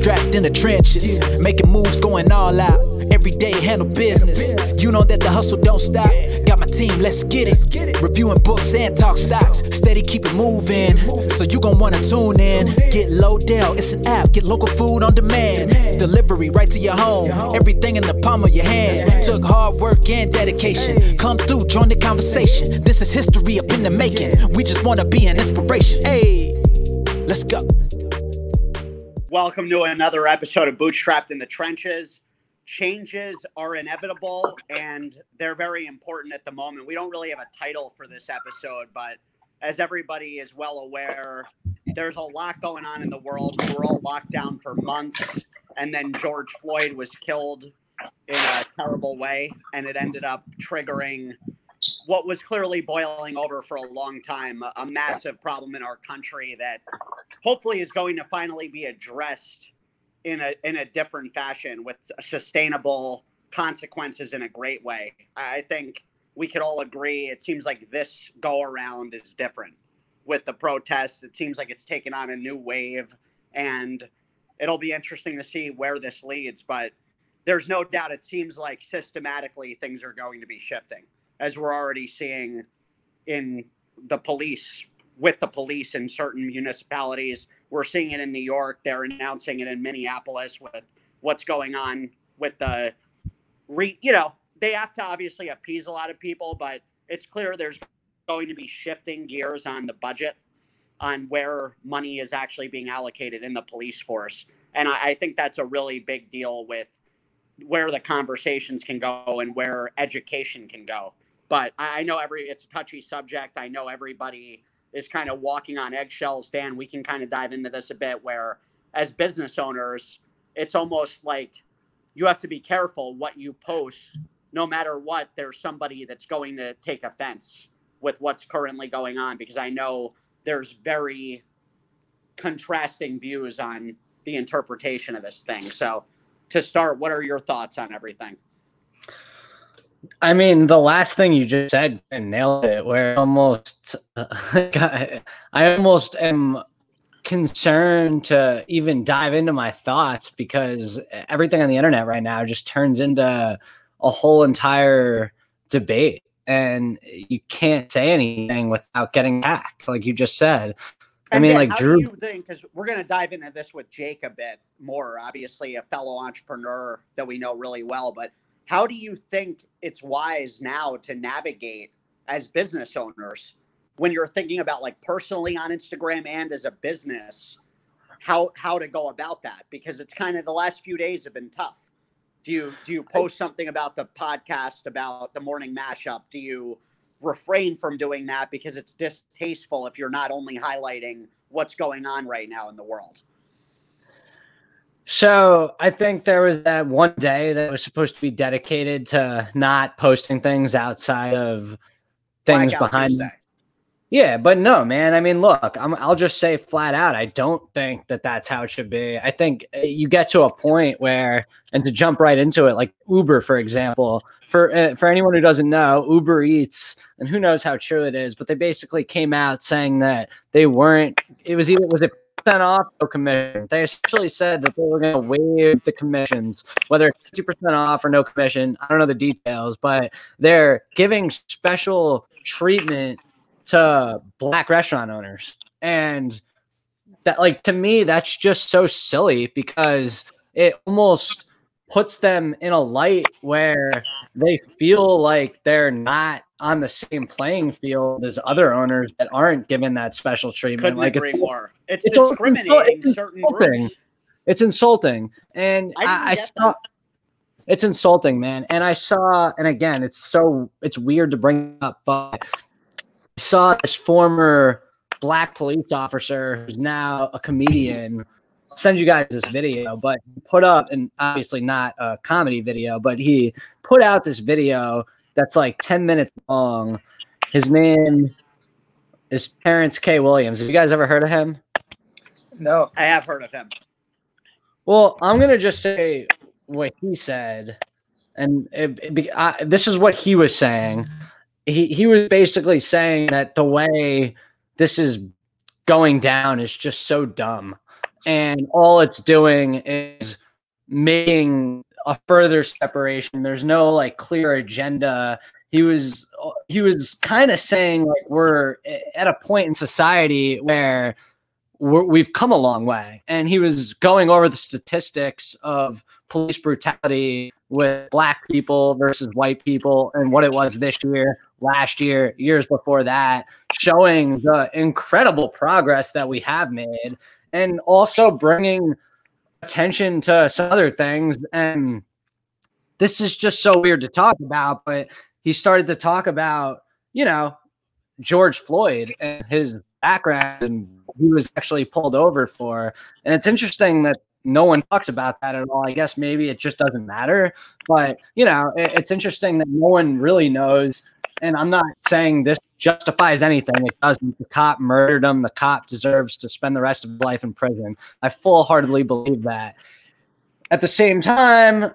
Bootstrapped in the trenches, making moves, going all out. Every day handle business. You know that the hustle don't stop. Got my team, let's get it. Reviewing books and talk stocks. Steady keep it moving. So you gon' wanna tune in. Get Lodell, it's an app. Get local food on demand. Delivery right to your home. Everything in the palm of your hand. Took hard work and dedication. Come through, join the conversation. This is history up in the making. We just wanna be an inspiration. Hey, let's go. Welcome to another episode of Bootstrapped in the Trenches. Changes are inevitable and they're very important at the moment. We don't really have a title for this episode, but as everybody is well aware, there's a lot going on in the world. We were all locked down for months, and then George Floyd was killed in a terrible way, and it ended up triggering what was clearly boiling over for a long time a, massive problem in our country that hopefully is going to finally be addressed in a in a different fashion with sustainable consequences in a great way. I think we could all agree it seems like this go around is different with the protests. It seems like it's taken on a new wave and it'll be interesting to see where this leads, but there's no doubt it seems like systematically things are going to be shifting as we're already seeing in the police with the police in certain municipalities. We're seeing it in New York. They're announcing it in Minneapolis with what's going on with the re, you know, they have to obviously appease a lot of people, but it's clear there's going to be shifting gears on the budget on where money is actually being allocated in the police force. And I, I think that's a really big deal with where the conversations can go and where education can go. But I, know every it's a touchy subject. I know everybody is kind of walking on eggshells. Dan, we can kind of dive into this a bit where as business owners, it's almost like you have to be careful what you post no matter what, there's somebody that's going to take offense with what's currently going on because I know there's very contrasting views on the interpretation of this thing. So, to start, what are your thoughts on everything? I mean, the last thing you just said and nailed it. Where almost, uh, I almost am concerned to even dive into my thoughts because everything on the internet right now just turns into a whole entire debate and you can't say anything without getting hacked, like you just said. I mean, like Drew. Because we're going to dive into this with Jake a bit more, obviously, a fellow entrepreneur that we know really well. But how do you think it's wise now to navigate as business owners when you're thinking about like personally on Instagram and as a business? How how to go about that? Because it's kind of the last few days have been tough do you do you post something about the podcast about the morning mashup? Do you refrain from doing that because it's distasteful if you're not only highlighting what's going on right now in the world? So I think there was that one day that was supposed to be dedicated to not posting things outside of things Blackout behind. Tuesday. Yeah, but no, man. I mean, look, i will just say flat out, I don't think that that's how it should be. I think uh, you get to a point where, and to jump right into it, like Uber, for example, for uh, for anyone who doesn't know, Uber Eats, and who knows how true it is, but they basically came out saying that they weren't. It was either was it off no commission. They essentially said that they were going to waive the commissions, whether fifty percent off or no commission. I don't know the details, but they're giving special treatment to black restaurant owners. And that like to me that's just so silly because it almost puts them in a light where they feel like they're not on the same playing field as other owners that aren't given that special treatment. Couldn't like agree it's, more. It's, it's discriminating it's certain insulting. groups. It's insulting, and I, I, saw. That. It's insulting, man. And I saw, and again, it's so it's weird to bring up, but I saw this former black police officer who's now a comedian send you guys this video, but put up and obviously not a comedy video, but he put out this video that's like 10 minutes long. His name is Terrence K. Williams. Have you guys ever heard of him? No, I have heard of him. Well, I'm gonna just say what he said, and it, it, I, this is what he was saying he he was basically saying that the way this is going down is just so dumb and all it's doing is making a further separation. There's no like clear agenda. He was he was kind of saying like we're at a point in society where we have come a long way, and he was going over the statistics of police brutality with black people versus white people and what it was this year, last year, years before that, showing the incredible progress that we have made and also bringing attention to some other things. And this is just so weird to talk about, but he started to talk about, you know, George Floyd and his background and he was actually pulled over for. And it's interesting that no one talks about that at all. I guess maybe it just doesn't matter. But, you know, it, it's interesting that no one really knows. And I'm not saying this justifies anything. It doesn't. The cop murdered him. The cop deserves to spend the rest of his life in prison. I full heartedly believe that. At the same time,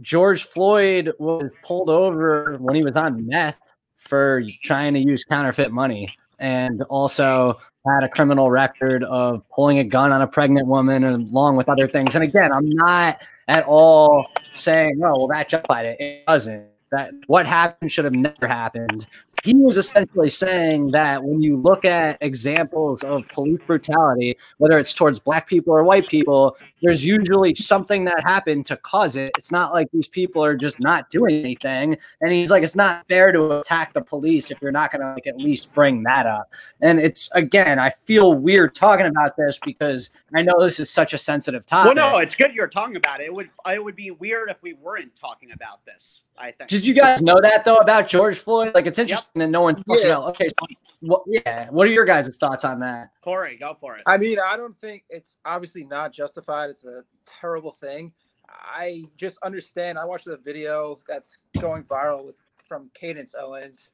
George Floyd was pulled over when he was on meth for trying to use counterfeit money and also had a criminal record of pulling a gun on a pregnant woman along with other things. And again, I'm not at all saying, oh, well, that justified it. It doesn't. That what happened should have never happened. He was essentially saying that when you look at examples of police brutality, whether it's towards black people or white people, there's usually something that happened to cause it. It's not like these people are just not doing anything. And he's like, it's not fair to attack the police if you're not going to like at least bring that up. And it's again, I feel weird talking about this because I know this is such a sensitive topic. Well, no, it's good you're talking about it. It would it would be weird if we weren't talking about this. I think. Did you guys know that though about George Floyd? Like, it's interesting yep. that no one talks yeah. about. Okay, so what, yeah, what are your guys' thoughts on that? Corey, go for it. I mean, I don't think it's obviously not justified. It's a terrible thing. I just understand. I watched the video that's going viral with from Candace Owens,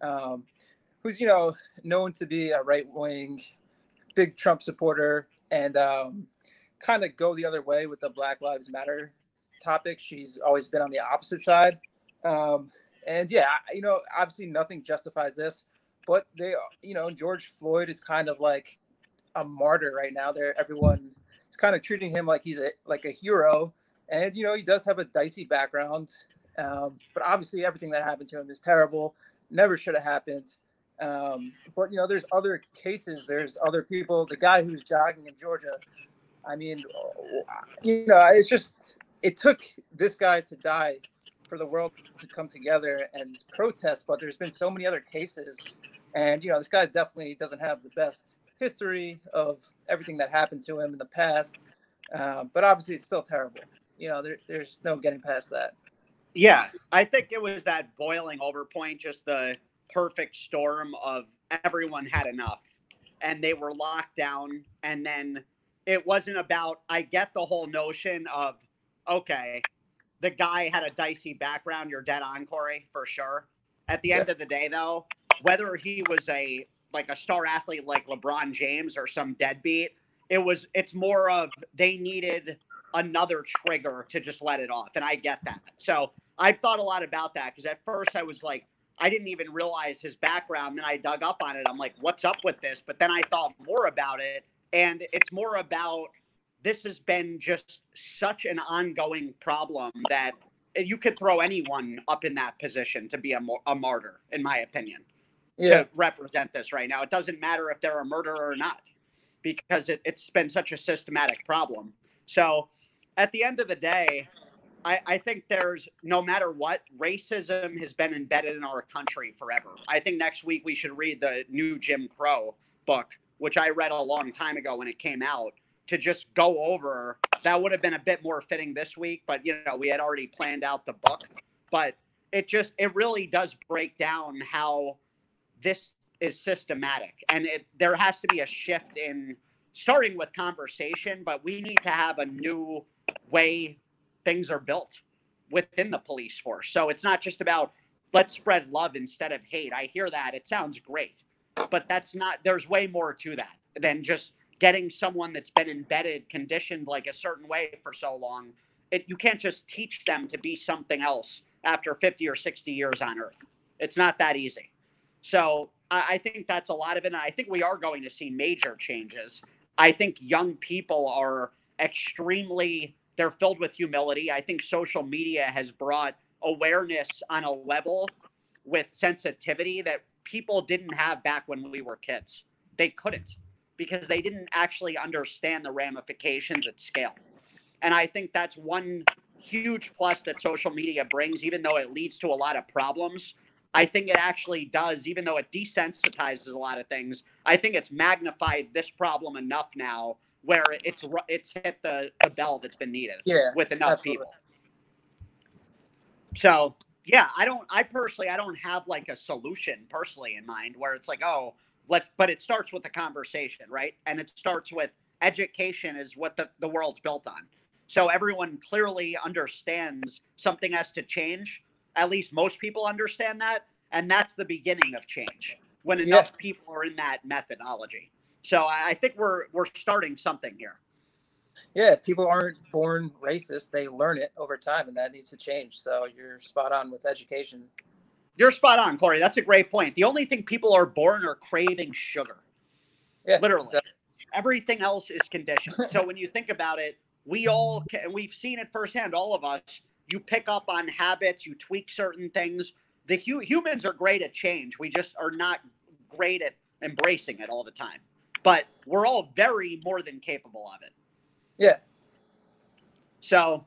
um, who's you know known to be a right wing, big Trump supporter, and um, kind of go the other way with the Black Lives Matter topic. She's always been on the opposite side. Um, and yeah, you know, obviously nothing justifies this, but they, you know, George Floyd is kind of like a martyr right now. There, everyone is kind of treating him like he's a like a hero, and you know, he does have a dicey background. Um, but obviously, everything that happened to him is terrible. Never should have happened. Um, but you know, there's other cases. There's other people. The guy who's jogging in Georgia. I mean, you know, it's just it took this guy to die for the world to come together and protest, but there's been so many other cases. And, you know, this guy definitely doesn't have the best history of everything that happened to him in the past. Um, but obviously, it's still terrible. You know, there, there's no getting past that. Yeah, I think it was that boiling over point, just the perfect storm of everyone had enough and they were locked down. And then it wasn't about, I get the whole notion of, okay, the guy had a dicey background. You're dead on, Corey, for sure. At the end yeah. of the day, though, whether he was a like a star athlete like LeBron James or some deadbeat, it was it's more of they needed another trigger to just let it off, and I get that. So I've thought a lot about that because at first I was like, I didn't even realize his background. Then I dug up on it. I'm like, what's up with this? But then I thought more about it, and it's more about this has been just such an ongoing problem that you could throw anyone up in that position to be a, a martyr, in my opinion, yeah. to represent this right now. It doesn't matter if they're a murderer or not, because it, it's been such a systematic problem. So, at the end of the day, I, I think there's no matter what, racism has been embedded in our country forever. I think next week we should read the new Jim Crow book, which I read a long time ago when it came out to just go over. That would have been a bit more fitting this week, but you know, we had already planned out the book. But it just it really does break down how this is systematic and it there has to be a shift in starting with conversation, but we need to have a new way things are built within the police force. So it's not just about let's spread love instead of hate. I hear that. It sounds great. But that's not there's way more to that than just getting someone that's been embedded, conditioned like a certain way for so long, it, you can't just teach them to be something else after 50 or 60 years on Earth. It's not that easy. So I, I think that's a lot of it. And I think we are going to see major changes. I think young people are extremely they're filled with humility. I think social media has brought awareness on a level with sensitivity that people didn't have back when we were kids. They couldn't because they didn't actually understand the ramifications at scale. And I think that's one huge plus that social media brings, even though it leads to a lot of problems. I think it actually does, even though it desensitizes a lot of things. I think it's magnified this problem enough now where it's it's hit the, the bell that's been needed yeah, with enough absolutely. people. So yeah, I don't I personally I don't have like a solution personally in mind where it's like, oh, let but it starts with the conversation, right? And it starts with education is what the, the world's built on. So everyone clearly understands something has to change. At least most people understand that. And that's the beginning of change when enough yeah. people are in that methodology. So I think we're we're starting something here. Yeah, people aren't born racist; they learn it over time, and that needs to change. So you're spot on with education. You're spot on, Corey. That's a great point. The only thing people are born are craving sugar. Yeah, literally. Exactly. Everything else is conditioned. so when you think about it, we all can, we've seen it firsthand. All of us. You pick up on habits. You tweak certain things. The hu- humans are great at change. We just are not great at embracing it all the time but we're all very more than capable of it. Yeah. So,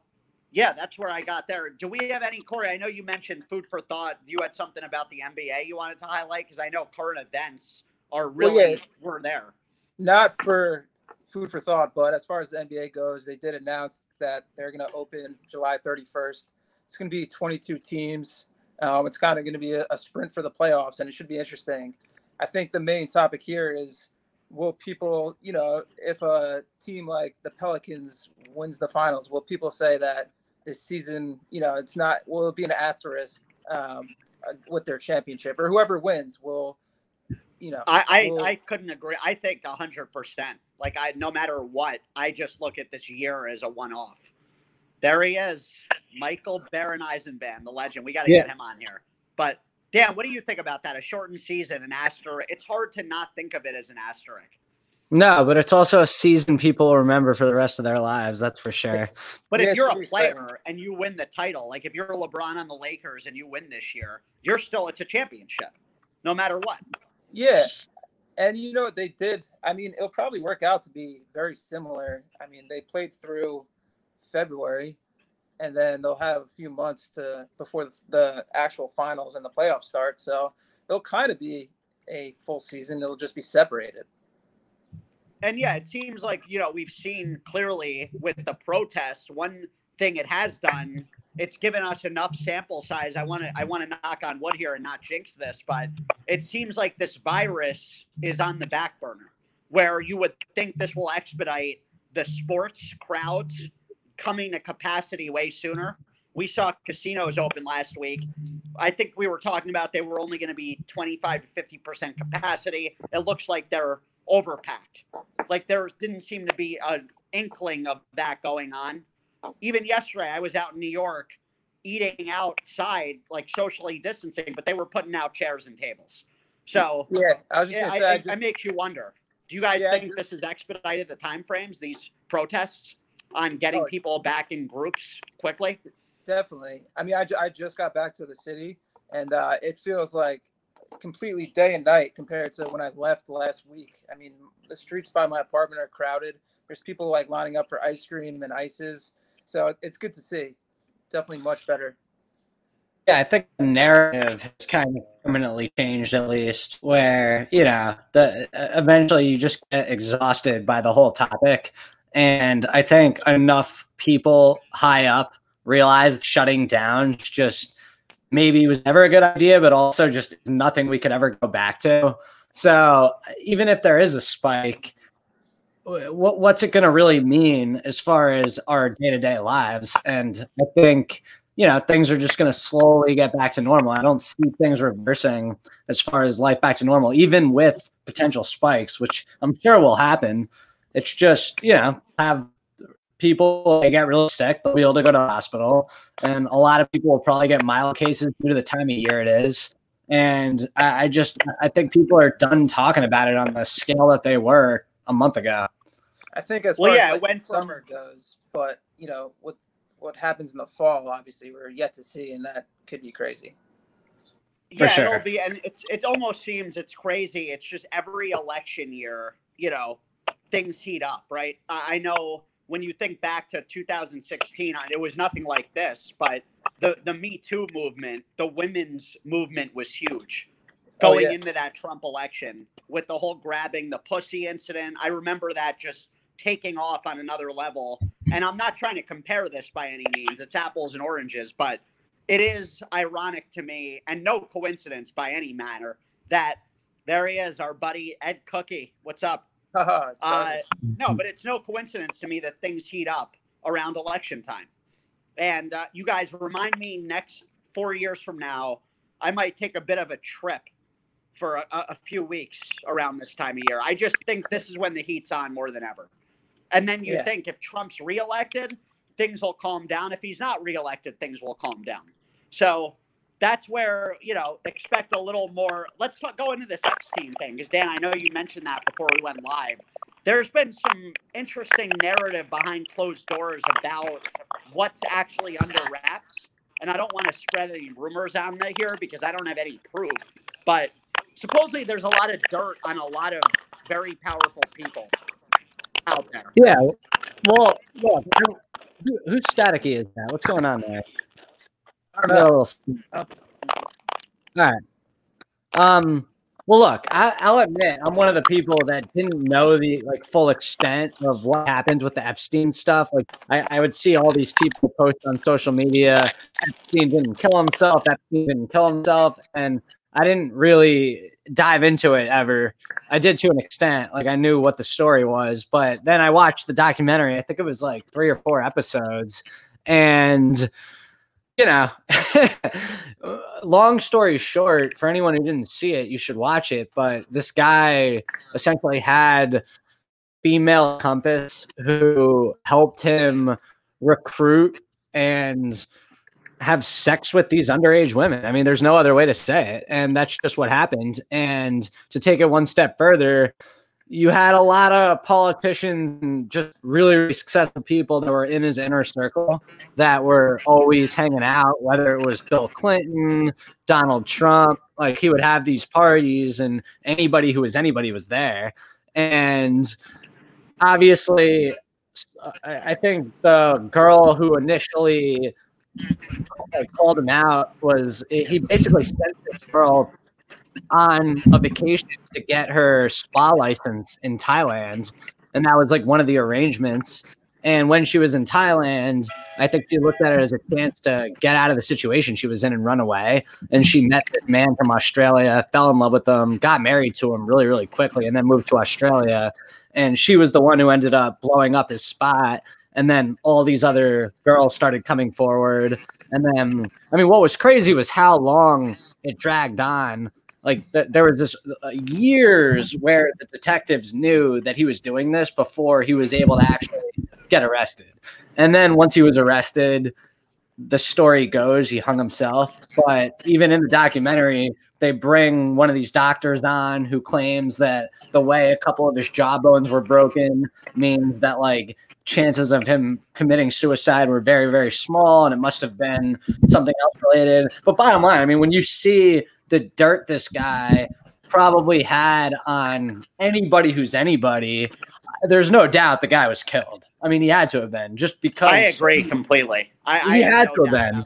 yeah, that's where I got there. Do we have any, Corey? I know you mentioned food for thought. You had something about the NBA you wanted to highlight because I know current events are really well, yeah, were there. Not for food for thought, but as far as the NBA goes, they did announce that they're going to open July 31st. It's going to be 22 teams. Um, it's kind of going to be a, a sprint for the playoffs, and it should be interesting. I think the main topic here is will people, you know, if a team like the Pelicans wins the finals, will people say that this season, you know, it's not, will it be an asterisk um, with their championship or whoever wins will, you know, I, I, will... I couldn't agree. I think hundred percent. Like I, no matter what, I just look at this year as a one-off. There he is, Michael Baron Eisenband, the legend. We got to yeah. get him on here. But Dan, what do you think about that? A shortened season, an asterisk. It's hard to not think of it as an asterisk. No, but it's also a season people will remember for the rest of their lives. That's for sure. But if you're a player and you win the title, like if you're LeBron on the Lakers and you win this year, you're still it's a championship, no matter what. Yeah, and you know they did. I mean, it'll probably work out to be very similar. I mean, they played through February and then they'll have a few months to before the, the actual finals and the playoffs start. So it'll kind of be a full season. It'll just be separated. And yeah, it seems like you know we've seen clearly with the protests. One thing it has done, it's given us enough sample size. I want to I want to knock on wood here and not jinx this, but it seems like this virus is on the back burner, where you would think this will expedite the sports crowds coming to capacity way sooner. We saw casinos open last week. I think we were talking about they were only going to be 25 to 50% capacity. It looks like they're overpacked. Like there didn't seem to be an inkling of that going on. Even yesterday, I was out in New York eating outside, like socially distancing, but they were putting out chairs and tables. So yeah, I was just yeah, say, I, I just, it makes you wonder. Do you guys yeah, think this has expedited the time frames? These protests? on getting oh, people back in groups quickly? Definitely. I mean, I, I just got back to the city, and uh, it feels like completely day and night compared to when I left last week. I mean, the streets by my apartment are crowded. There's people like lining up for ice cream and ices. So it's good to see. Definitely much better. Yeah, I think the narrative has kind of permanently changed, at least, where you know the eventually you just get exhausted by the whole topic, and I think enough people high up realized shutting down just maybe was never a good idea, but also just nothing we could ever go back to. So even if there is a spike, what, what's it going to really mean as far as our day to day lives? And I think, you know, things are just going to slowly get back to normal. I don't see things reversing as far as life back to normal, even with potential spikes, which I'm sure will happen. It's just, you know, have people they get really sick, they'll be able to go to the hospital. And a lot of people will probably get mild cases due to the time of year it is. And I, I just I think people are done talking about it on the scale that they were a month ago. I think as well, far yeah, as like when summer goes, but you know, with what happens in the fall, obviously we're yet to see, and that could be crazy. For yeah, sure. it'll be, and it's it almost seems it's crazy. It's just every election year, you know, things heat up, right? I know when you think back to 2016, it was nothing like this, but the the Me Too movement, the women's movement was huge going oh, yeah. into that Trump election with the whole grabbing the pussy incident. I remember that just taking off on another level. And I'm not trying to compare this by any means. It's apples and oranges, but it is ironic to me and no coincidence by any manner that there he is, our buddy Ed Cookie. What's up? uh, no, but it's no coincidence to me that things heat up around election time. And uh, you guys remind me next four years from now, I might take a bit of a trip for a, a few weeks around this time of year. I just think this is when the heat's on more than ever. And then you yeah. think if Trump's reelected, things will calm down. If he's not reelected, things will calm down. So that's where, you know, expect a little more. Let's go into this Epstein thing because, Dan, I know you mentioned that before we went live. There's been some interesting narrative behind closed doors about what's actually under wraps. And I don't want to spread any rumors on here because I don't have any proof. But supposedly there's a lot of dirt on a lot of very powerful people out there. Yeah. Well, yeah. Who, who's staticky is that? What's going on there? I don't know. All right. Um. Well, look, I, will admit I'm one of the people that didn't know the like full extent of what happened with the Epstein stuff. Like, I, I would see all these people post on social media. Epstein didn't kill himself. Epstein didn't kill himself, and I didn't really dive into it ever. I did to an extent, like I knew what the story was, but then I watched the documentary. I think it was like three or four episodes, and you know, long story short, for anyone who didn't see it, you should watch it. But this guy essentially had female compass who helped him recruit and have sex with these underage women. I mean, there's no other way to say it. And that's just what happened. And to take it one step further, you had a lot of politicians, just really, successful people that were in his inner circle that were always hanging out, whether it was Bill Clinton, Donald Trump. Like he would have these parties, and anybody who was anybody was there. And obviously, I think the girl who initially called him out was eh, he basically sent this girl on a vacation to get her spa license in Thailand. And that was like one of the arrangements. And when she was in Thailand, I think she looked at it as a chance to get out of the situation she was in and run away. And she met this man from Australia, fell in love with him, got married to him really, really quickly, and then moved to Australia. And she was the one who ended up blowing up his spot and then all these other girls started coming forward. And then i mean what was crazy was how long it dragged on. Like th- there was this uh, years where the detectives knew that he was doing this before he was able to actually get arrested. And then once he was arrested the story goes he hung himself. But even in the documentary they bring one of these doctors on who claims that the way a couple of his jawbones were broken means that like chances of him committing suicide were very very small and it must have been something else related. But bottom line i mean when you see the dirt this guy probably had on anybody who's anybody there's no doubt the guy was killed. I mean he had to have been just because i agree completely. I, he I had no to have been.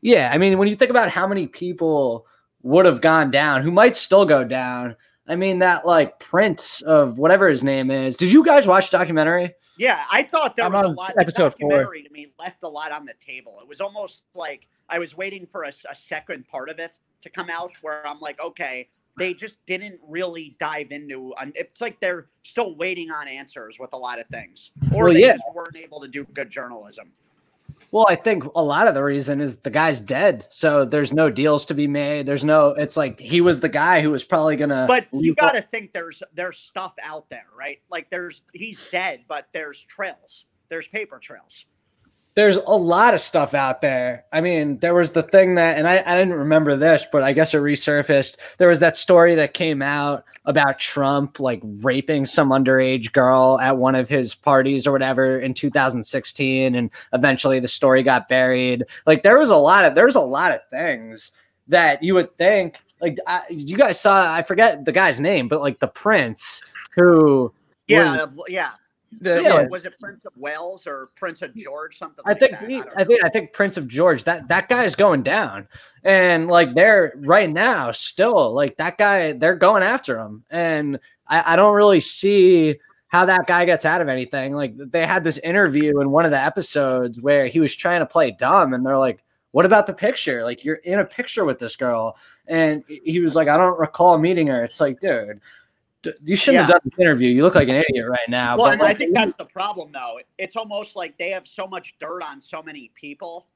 yeah i mean when you think about how many people would have gone down, who might still go down. I mean, that like Prince of whatever his name is. Did you guys watch the documentary? Yeah, I thought there I'm was a lot. Episode the documentary four. to me left a lot on the table. It was almost like I was waiting for a, a second part of it to come out, where I'm like, okay, they just didn't really dive into. It's like they're still waiting on answers with a lot of things, or well, they yeah. just weren't able to do good journalism. Well, I think a lot of the reason is the guy's dead, so there's no deals to be made. There's no. It's like he was the guy who was probably gonna. But you got to think there's there's stuff out there, right? Like there's he's dead, but there's trails. There's paper trails. There's a lot of stuff out there. I mean, there was the thing that, and I, I didn't remember this, but I guess it resurfaced. There was that story that came out about Trump like raping some underage girl at one of his parties or whatever in 2016, and eventually the story got buried. Like there was a lot of there's a lot of things that you would think like I, you guys saw. I forget the guy's name, but like the prince who yeah was, yeah the, yeah, was it Prince of Wales or Prince of George? Something. I like think. He, I, I, think. I think Prince of George. That that guy is going down, and like they're right now still like that guy. They're going after him, and I, I don't really see how that guy gets out of anything. Like they had this interview in one of the episodes where he was trying to play dumb, and they're like, "What about the picture? Like you're in a picture with this girl," and he was like, "I don't recall meeting her." It's like, dude you shouldn't yeah. have done this interview. You look like an idiot right now. Well, and I think that's the problem, though. It's almost like they have so much dirt on so many people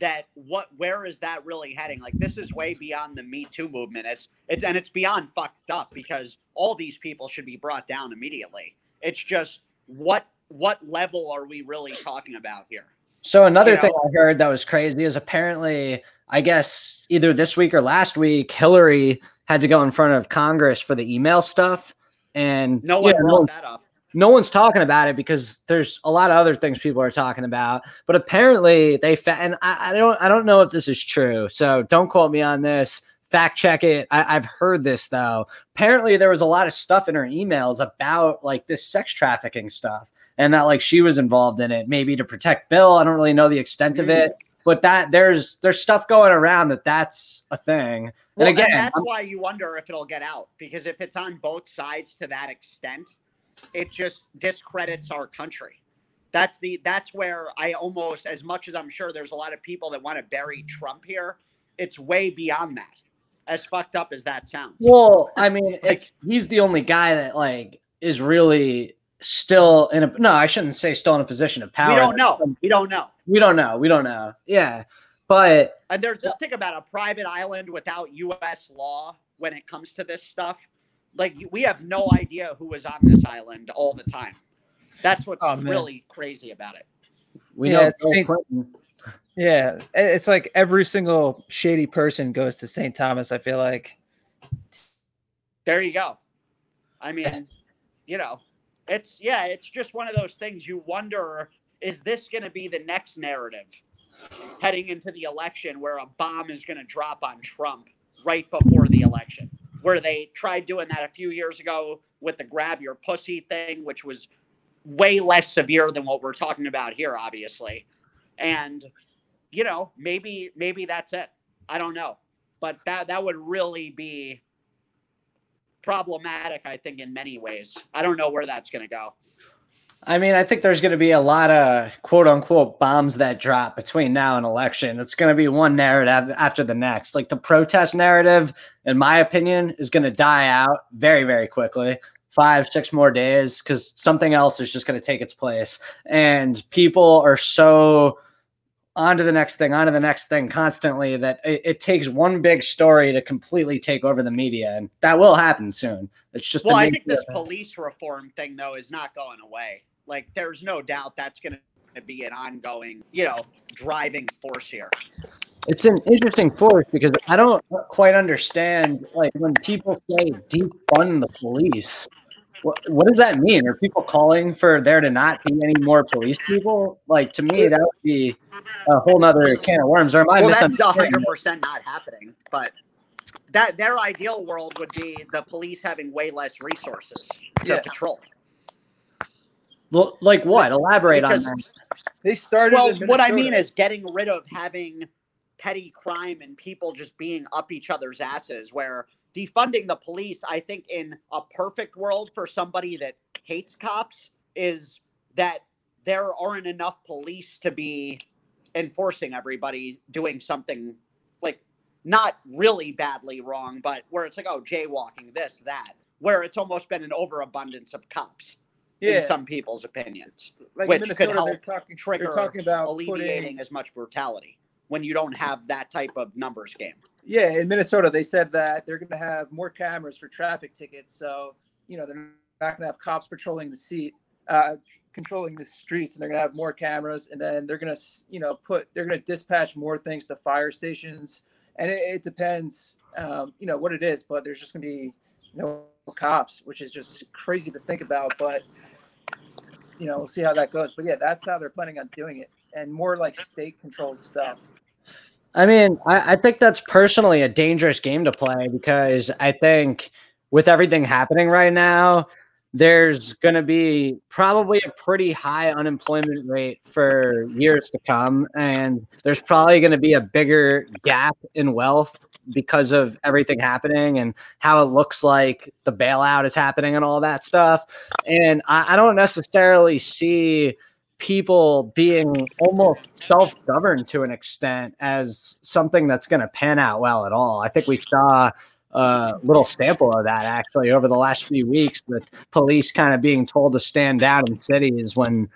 that what where is that really heading? Like this is way beyond the Me Too movement. It's it's and it's beyond fucked up because all these people should be brought down immediately. It's just what what level are we really talking about here? So another you know? thing I heard that was crazy is apparently I guess either this week or last week Hillary had to go in front of Congress for the email stuff and no one yeah, brought that up. No one's talking about it because there's a lot of other things people are talking about. But apparently they fa- and I, I don't I don't know if this is true. So don't quote me on this. Fact check it. I, I've heard this though. Apparently there was a lot of stuff in her emails about like this sex trafficking stuff and that like she was involved in it, maybe to protect Bill. I don't really know the extent of mm. it, but that there's there's stuff going around that that's a thing. Well, and again, and that's I'm, why you wonder if it'll get out because if it's on both sides to that extent, it just discredits our country. That's the that's where I almost as much as I'm sure there's a lot of people that want to bury Trump here, it's way beyond that. As fucked up as that sounds. Well, I mean, it's he's the only guy that like is really still in a no, I shouldn't say still in a position of power. We don't know. We don't know. We don't know. We don't know. Yeah. But and there's just think about a private island without US law when it comes to this stuff. Like we have no idea who is on this island all the time. That's what's oh, really crazy about it. We yeah, know Yeah, it's like every single shady person goes to St. Thomas, I feel like. There you go. I mean, eh. you know, it's yeah, it's just one of those things you wonder is this going to be the next narrative heading into the election where a bomb is going to drop on Trump right before the election? Where they tried doing that a few years ago with the grab your pussy thing, which was way less severe than what we're talking about here, obviously. And you know, maybe maybe that's it. I don't know, but that that would really be problematic, I think, in many ways. I don't know where that's going to go. I mean, I think there's going to be a lot of quote unquote bombs that drop between now and election. It's going to be one narrative after the next. Like the protest narrative, in my opinion, is going to die out very, very quickly. Five, six more days because something else is just going to take its place. And people are so on to the next thing, on to the next thing constantly that it, it, takes one big story to completely take over the media. And that will happen soon. It's just well, I think this police reform thing though is not going away. Like there's no doubt that's going to be an ongoing, you know, driving force here. It's an interesting force because I don't quite understand like when people say defund the police. What, what does that mean? Are people calling for there to not be any more police people? Like to me, that would be a whole nother can of worms. Or am I well, that's hundred percent not happening. But that their ideal world would be the police having way less resources to yeah. patrol. Well, like what? Elaborate because on that. They started. Well, what I mean is getting rid of having petty crime and people just being up each other's asses. Where defunding the police, I think, in a perfect world for somebody that hates cops, is that there aren't enough police to be enforcing everybody doing something like not really badly wrong, but where it's like, oh, jaywalking, this, that, where it's almost been an overabundance of cops. Yeah. in some people's opinions, like which could help talking, trigger talking about alleviating putting, as much brutality when you don't have that type of numbers game. Yeah, in Minnesota, they said that they're going to have more cameras for traffic tickets, so you know they're not going to have cops patrolling the seat, uh, controlling the streets and they're going to have more cameras and then they're going to you know put they're going to dispatch more things to fire stations and it, it depends um, you know what it is but there's just going to be no cops which is just crazy to think about but you know we'll see how that goes but yeah that's how they're planning on doing it and more like state controlled stuff i mean I, I think that's personally a dangerous game to play because i think with everything happening right now there's going to be probably a pretty high unemployment rate for years to come. And there's probably going to be a bigger gap in wealth because of everything happening and how it looks like the bailout is happening and all that stuff. And I, I don't necessarily see people being almost self governed to an extent as something that's going to pan out well at all. I think we saw a little sample of that actually over the last few weeks with police kind of being told to stand down in cities when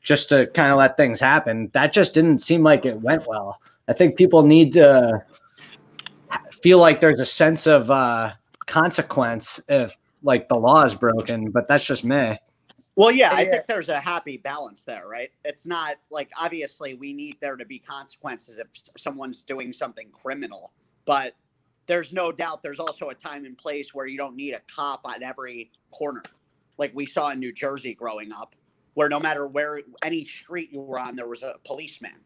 just to kind of let things happen. That just didn't seem like it went well. I think people need to feel like there's a sense of uh, consequence if like the law is broken, but that's just me. Well, yeah, I think there's a happy balance there, right? It's not like obviously we need there to be consequences if someone's doing something criminal, but there's no doubt there's also a time and place where you don't need a cop on every corner, like we saw in New Jersey growing up, where no matter where any street you were on, there was a policeman.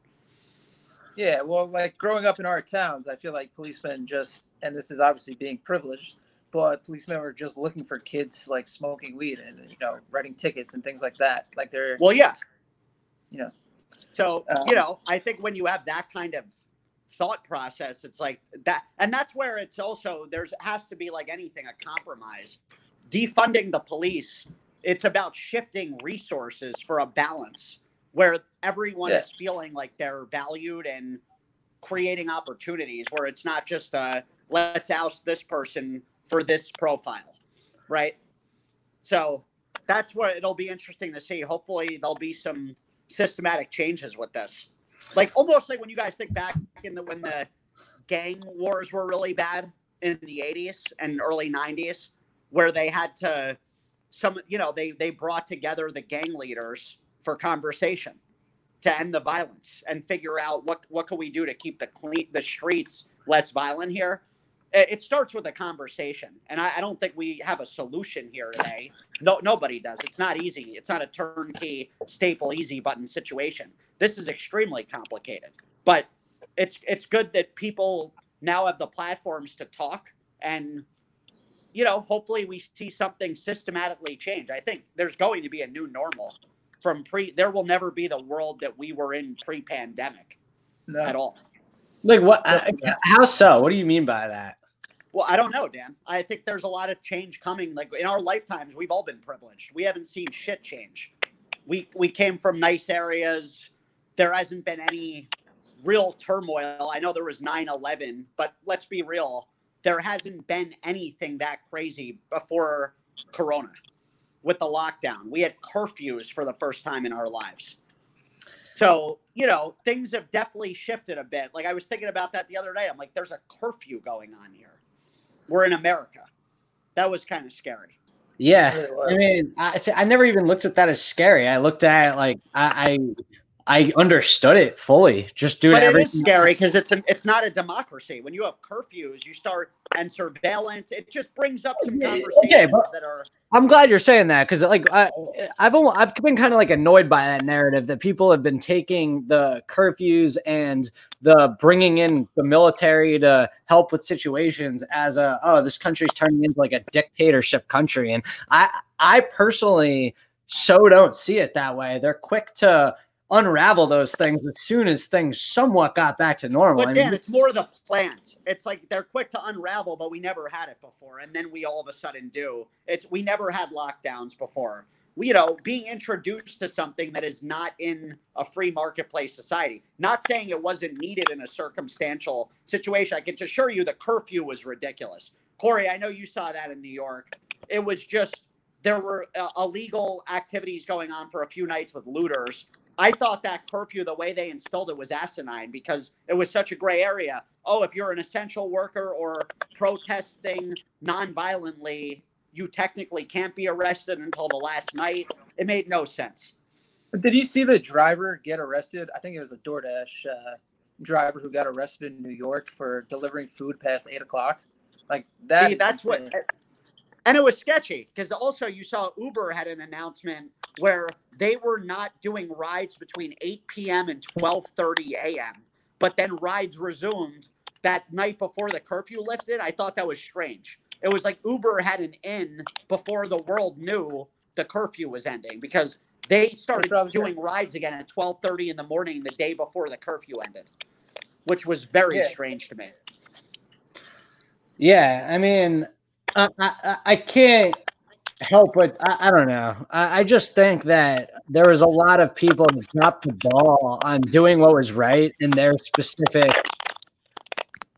Yeah, well, like growing up in our towns, I feel like policemen just, and this is obviously being privileged, but policemen were just looking for kids like smoking weed and you know writing tickets and things like that. Like they're well, yeah, you know. So um, you know, I think when you have that kind of thought process it's like that and that's where it's also there's has to be like anything a compromise defunding the police it's about shifting resources for a balance where everyone yeah. is feeling like they're valued and creating opportunities where it's not just uh let's oust this person for this profile right? So that's what it'll be interesting to see. Hopefully there'll be some systematic changes with this. Like almost like when you guys think back in the when the gang wars were really bad in the 80s and early 90s where they had to some you know they they brought together the gang leaders for conversation to end the violence and figure out what what can we do to keep the clean the streets less violent here Uh, it starts with a conversation and I, I, don't think we have a solution here today. No nobody does. It's not easy. It's not a turnkey staple easy button situation. This is extremely complicated but it's it's good that people now have the platforms to talk and you know hopefully we see something systematically change. I think there's going to be a new normal from pre there will never be the world that we were in pre-pandemic no. at all. Like what uh, uh, how so? What do you mean by that well, I don't know, Dan. I think there's a lot of change coming. Like in our lifetimes, we've all been privileged. We haven't seen shit change. We we came from nice areas. There hasn't been any real turmoil. I know there was 9/11, but let's be real. There hasn't been anything that crazy before Corona with the lockdown. We had curfews for the first time in our lives. So, you know, things have definitely shifted a bit. Like I was thinking about that the other day. I'm like, there's a curfew going on here we're in America. That was kind of scary. Yeah, I mean, I, I never even looked at that as scary. I looked at it like I, I understood it fully. Just doing but it everything. is scary because it's it's not a democracy. When you have curfews, you start and surveillance. It just brings up some conversations okay, that are. I'm glad you're saying that because like I, I've almost, I've been kind of like annoyed by that narrative that people have been taking the curfews and the bringing in the military to help with situations as a oh this country's turning into like a dictatorship country and I I personally so don't see it that way. They're quick to unravel those things as soon as things somewhat got back to normal. But Dan, I mean, it's more the plant. It's like they're quick to unravel, but we never had it before, and then we all of a sudden do. It's we never had lockdowns before. We, you know, being introduced to something that is not in a free marketplace society. Not saying it wasn't needed in a circumstantial situation. I can assure you the curfew was ridiculous. Corey, I know you saw that in New York. It was just there were uh, illegal activities going on for a few nights with looters I thought that curfew, the way they installed it, was asinine because it was such a gray area. Oh, if you're an essential worker or protesting nonviolently, you technically can't be arrested until the last night. It made no sense. Did you see the driver get arrested? I think it was a DoorDash uh, driver who got arrested in New York for delivering food past eight o'clock. Like that. See, that's insane. what. And it was sketchy because also you saw Uber had an announcement where they were not doing rides between 8 p.m. and 12:30 a.m. But then rides resumed that night before the curfew lifted. I thought that was strange. It was like Uber had an in before the world knew the curfew was ending because they started doing rides again at 12:30 in the morning the day before the curfew ended, which was very yeah. strange to me. Yeah, I mean, I, I, I can't help but I, I don't know. I, I, just think that there was a lot of people that dropped the ball on doing what was right in their specific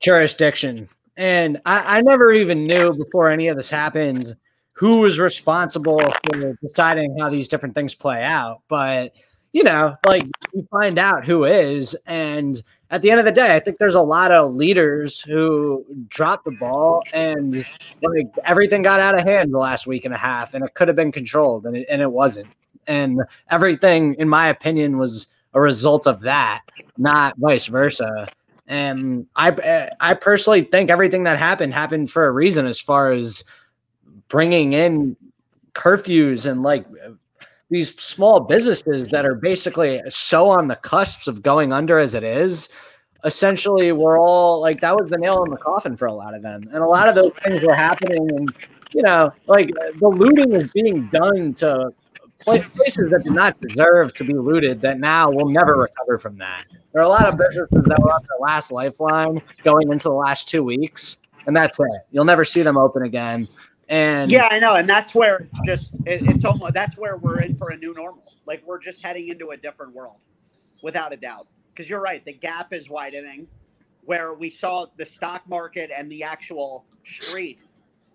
jurisdiction. And I, I never even knew before any of this happened who was responsible for deciding how these different things play out. But you know, like you find out who is, and at the end of the day, I think there's a lot of leaders who dropped the ball, and like everything got out of hand the last week and a half, and it could have been controlled, and it, and it wasn't. And everything, in my opinion, was a result of that, not vice versa. And I, I personally think everything that happened happened for a reason, as far as bringing in curfews and like these small businesses that are basically so on the cusps of going under as it is essentially we're all like that was the nail in the coffin for a lot of them. And a lot of those things were happening and you know like the looting is being done to places that did not deserve to be looted that now will never recover from that. There are a lot of businesses that were on their last lifeline going into the last two weeks and that's it. You'll never see them open again and yeah, I know, and that's where it's just it, it's almost that's where we're in for a new normal. Like we're just heading into a different world, without a doubt. Because you're right, the gap is widening. Where we saw the stock market and the actual street,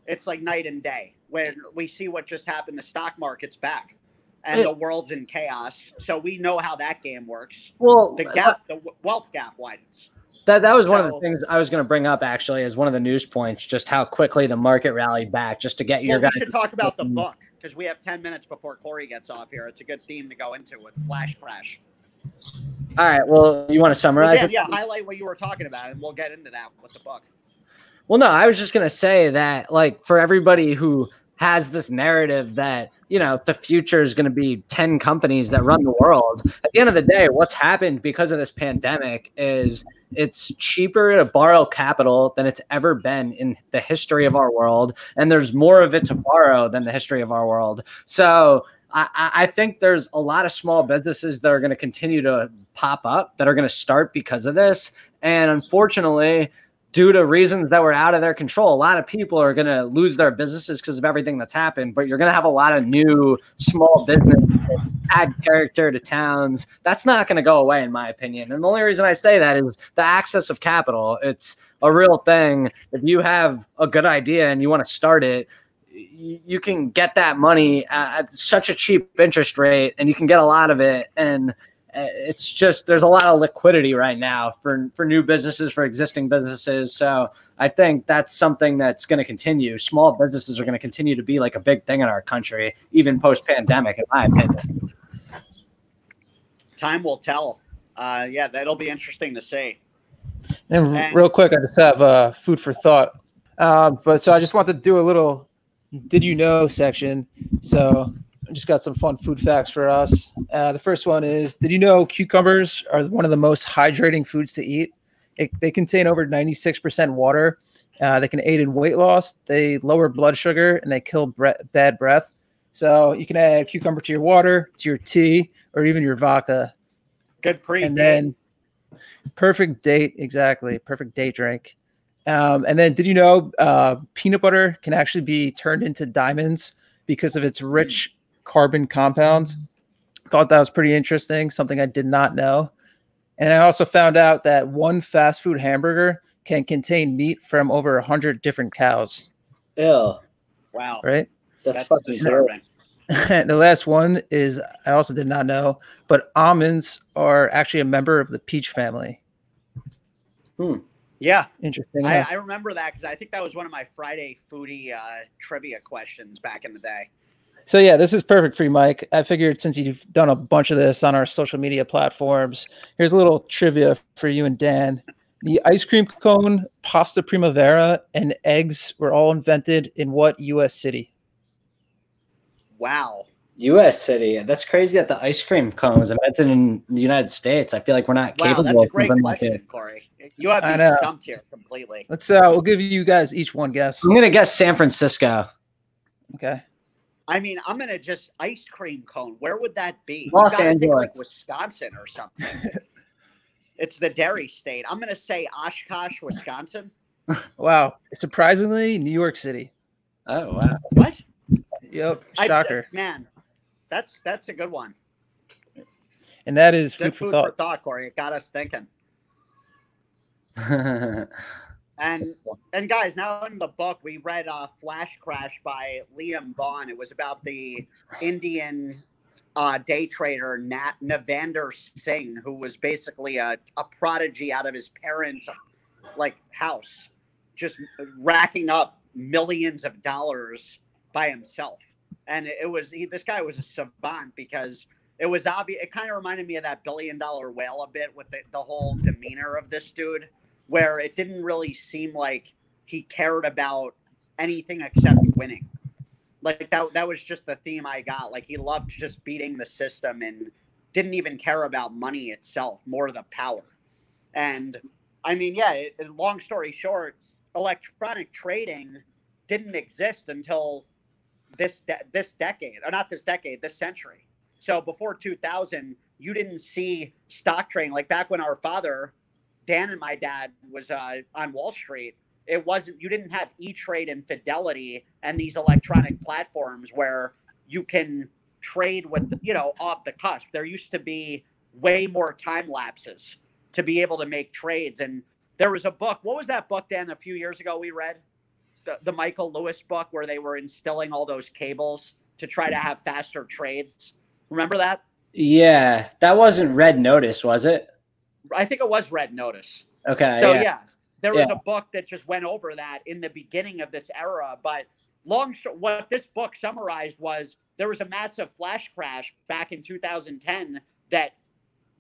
it's like night and day. When we see what just happened, the stock market's back, and it, the world's in chaos. So we know how that game works. Well, the gap, uh, the wealth gap widens. That that was one of the things I was going to bring up actually as one of the news points, just how quickly the market rallied back. Just to get your well, guys. We should talk about the book because we have ten minutes before Corey gets off here. It's a good theme to go into with Flash Crash. All right. Well, you want to summarize yeah, it? Yeah, highlight what you were talking about, and we'll get into that with the book. Well, no, I was just going to say that, like, for everybody who has this narrative that you know the future is going to be 10 companies that run the world. At the end of the day what's happened because of this pandemic is it's cheaper to borrow capital than it's ever been in the history of our world and there's more of it to borrow than the history of our world. So I, I think there's a lot of small businesses that are going to continue to pop up that are going to start because of this. And unfortunately due to reasons that were out of their control. A lot of people are going to lose their businesses because of everything that's happened, but you're going to have a lot of new small business add character to towns. That's not going to go away, in my opinion. And the only reason I say that is the access of capital. It's a real thing. If you have a good idea and you want to start it, you can get that money at such a cheap interest rate and you can get a lot of it. And it's just there's a lot of liquidity right now for for new businesses for existing businesses. So i think that's something that's going to continue. Small businesses are going to continue to be like a big thing in our country even post pandemic in my opinion. Time will tell. Uh, yeah that'll be interesting to see. And, and real quick i just have uh, food for thought. Uh, but so i just want to do a little did you know section. So just got some fun food facts for us. Uh, the first one is Did you know cucumbers are one of the most hydrating foods to eat? It, they contain over 96% water. Uh, they can aid in weight loss, they lower blood sugar, and they kill bre- bad breath. So you can add cucumber to your water, to your tea, or even your vodka. Good pre. And then perfect date, exactly. Perfect date drink. Um, and then, did you know uh, peanut butter can actually be turned into diamonds because of its rich carbon compounds. Thought that was pretty interesting, something I did not know. And I also found out that one fast food hamburger can contain meat from over 100 different cows. Ew. Wow. Right? That's, That's fucking disturbing. the last one is I also did not know, but almonds are actually a member of the peach family. Hmm. Yeah. Interesting. I, I remember that because I think that was one of my Friday foodie uh, trivia questions back in the day. So yeah, this is perfect for you, Mike. I figured since you've done a bunch of this on our social media platforms, here's a little trivia for you and Dan. The ice cream cone, pasta primavera, and eggs were all invented in what U.S. city? Wow. U.S. city. That's crazy that the ice cream cone was invented in the United States. I feel like we're not wow, capable. That's a great question, Corey. You have me stumped here completely. Let's. Uh, we'll give you guys each one guess. I'm gonna guess San Francisco. Okay. I mean, I'm gonna just ice cream cone. Where would that be? Los Angeles, like Wisconsin or something. it's the dairy state. I'm gonna say Oshkosh, Wisconsin. wow, surprisingly, New York City. Oh wow. What? Yep. Shocker. I, man, that's that's a good one. And that is good food, for, food thought. for thought, Corey. It got us thinking. and and guys, now in the book we read uh, "Flash Crash" by Liam Vaughan. It was about the Indian uh, day trader Nat Navinder Singh, who was basically a, a prodigy out of his parents' like house, just racking up millions of dollars by himself. And it was he, this guy was a savant because it was obvious. It kind of reminded me of that billion dollar whale a bit with the, the whole demeanor of this dude, where it didn't really seem like he cared about anything except winning. Like that, that was just the theme I got. Like he loved just beating the system and didn't even care about money itself, more the power. And I mean, yeah, it, long story short, electronic trading didn't exist until this de- this decade, or not this decade, this century. So before 2000, you didn't see stock trading like back when our father, Dan and my dad was uh, on Wall Street. It wasn't you didn't have E Trade and Fidelity and these electronic platforms where you can trade with you know off the cusp. There used to be way more time lapses to be able to make trades. And there was a book. What was that book, Dan? A few years ago we read the, the Michael Lewis book where they were instilling all those cables to try to have faster trades. Remember that? Yeah, that wasn't Red Notice, was it? I think it was Red Notice. Okay. So yeah, yeah there was Yeah. a book that just went over that in the beginning of this era. But long, sh- what this book summarized was there was a massive flash crash back in 2010 that,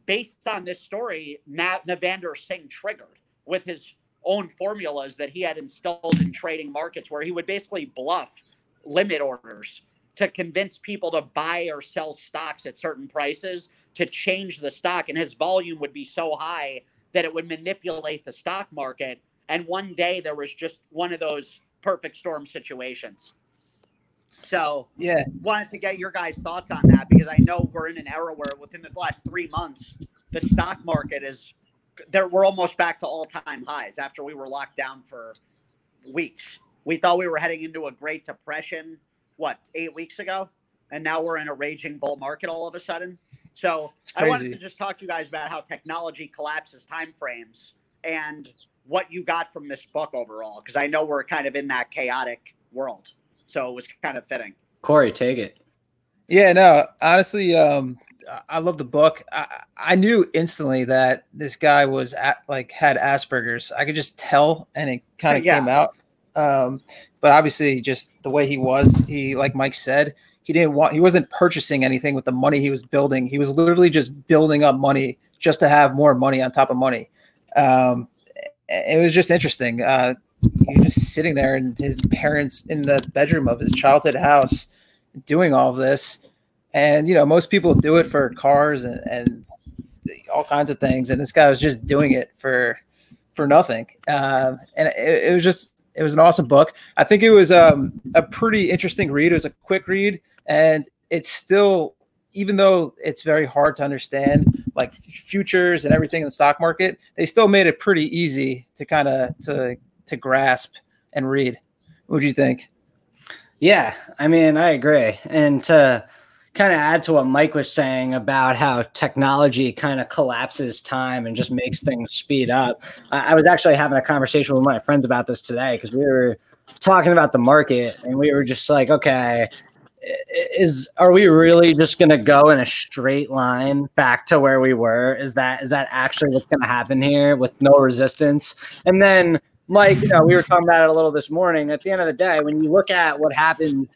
based on this story, Nat Navinder Singh triggered with his own formulas that he had installed in trading markets, where he would basically bluff limit orders to convince people to buy or sell stocks at certain prices to change the stock, and his volume would be so high that it would manipulate the stock market. And one day there was just one of those perfect storm situations. So Yeah. wanted to get your guys' thoughts on that because I know we're in an era where within the last three months, the stock market is there. We're almost back to all time highs after we were locked down for weeks. We thought we were heading into a Great Depression, what, eight weeks ago? And now we're in a raging bull market all of a sudden. So I wanted to just talk to you guys about how technology collapses time frames and what you got from this book overall, because I know we're kind of in that chaotic world. So it was kind of fitting. Corey, take it. Yeah, no, honestly, um, I- I love the book. I, I knew instantly that this guy was at, like had Asperger's. I could just tell, and it kind of Yeah. came out. Um, but obviously, just the way he was, he like Mike said, he didn't want, he wasn't purchasing anything with the money he was building. He was literally just building up money just to have more money on top of money. Um, it was just interesting. Uh, he was just sitting there in his parents in the bedroom of his childhood house doing all this and you know most people do it for cars and, and all kinds of things and this guy was just doing it for for nothing um, and it, it was just it was an awesome book i think it was um, a pretty interesting read it was a quick read and it's still even though it's very hard to understand like futures and everything in the stock market they still made it pretty easy to kind of to to grasp and read what do you think Yeah, I mean, I agree. And to kind of add to what Mike was saying about how technology kind of collapses time and just makes things speed up, I, I was actually having a conversation with my friends about this today because we were talking about the market and we were just like, okay, is are we really just going to go in a straight line back to where we were? Is that is that actually what's going to happen here with no resistance? And then Mike, you know, we were talking about it a little this morning. At the end of the day, when you look at what happened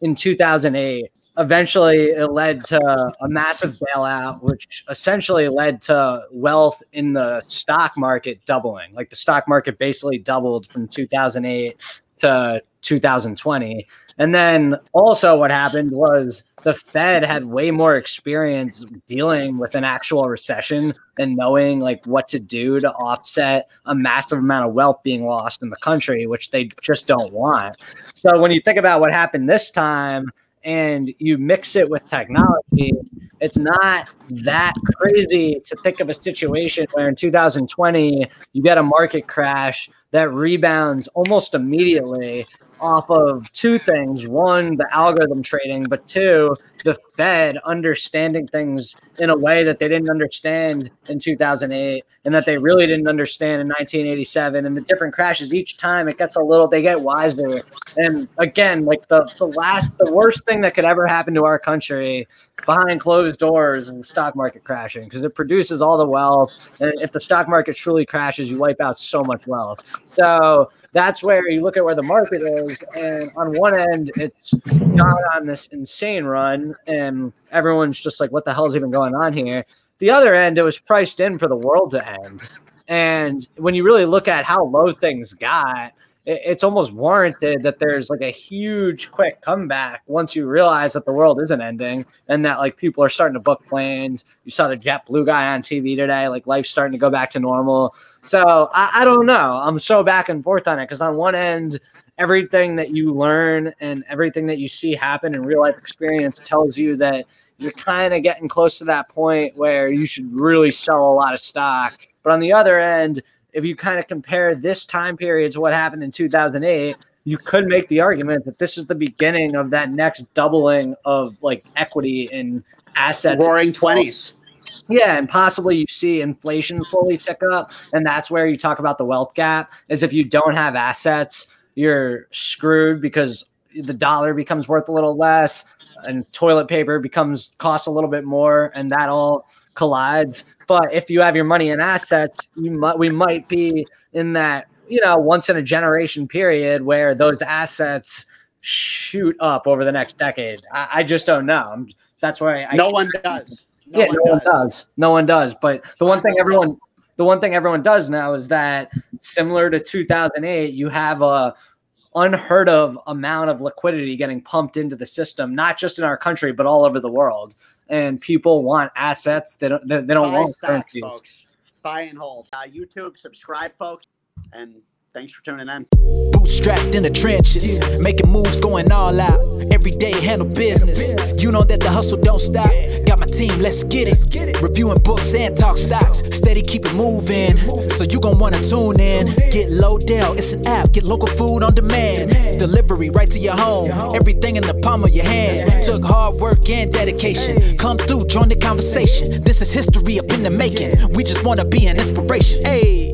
in 2008 eventually it led to a massive bailout, which essentially led to wealth in the stock market doubling. Like the stock market basically doubled from 2008 to 2020. And then also what happened was the Fed had way more experience dealing with an actual recession and knowing like what to do to offset a massive amount of wealth being lost in the country, which they just don't want. So when you think about what happened this time, and you mix it with technology, it's not that crazy to think of a situation where in 2020 you get a market crash that rebounds almost immediately off of two things. One the algorithm trading but two the fed understanding things in a way that they didn't understand in 2008 and that they really didn't understand in 1987 and the different crashes. Each time it gets a little they get wiser. And again like the, the last the worst thing that could ever happen to our country behind closed doors and stock market crashing because it produces all the wealth. And if the stock market truly crashes you wipe out so much wealth. So that's where you look at where the market is. And on one end, it's gone on this insane run, and everyone's just like, what the hell is even going on here? The other end, it was priced in for the world to end. And when you really look at how low things got, it's almost warranted that there's like a huge quick comeback once you realize that the world isn't ending and that like people are starting to book planes. You saw the JetBlue guy on TV today, like life's starting to go back to normal. So I, I don't know. I'm so back and forth on it because on one end, everything that you learn and everything that you see happen in real life experience tells you that you're kind of getting close to that point where you should really sell a lot of stock. But on the other end, if you kind of compare this time period to what happened in 2008, you could make the argument that this is the beginning of that next doubling of like equity in assets. Roaring 20s. Yeah, and possibly you see inflation slowly tick up, and that's where you talk about the wealth gap. Is if you don't have assets, you're screwed because the dollar becomes worth a little less, and toilet paper becomes costs a little bit more, and that all collides. But if you have your money in assets, you might we might be in that you know once in a generation period where those assets shoot up over the next decade. I, I just don't know. That's why I, no one does. No yeah, one no does. one does. No one does. But the one thing everyone the one thing everyone does now is that similar to 2008, you have a unheard of amount of liquidity getting pumped into the system, not just in our country but all over the world and people want assets. They don't. They, they don't Buy want currencies. Folks. Buy and hold. Uh, YouTube, subscribe, folks, and thanks for tuning in. Bootstrapped in the trenches, making moves, going all out. Every day handle business. You know that the hustle don't stop. Got my team, let's get it. Reviewing books and talk stocks. Steady keep it moving. So you gon' wanna tune in. Get Lodell, it's an app. Get local food on demand. Delivery right to your home. Everything in the palm of your hand. Took hard work and dedication. Come through, join the conversation. This is history up in the making. We just wanna be an inspiration. Hey,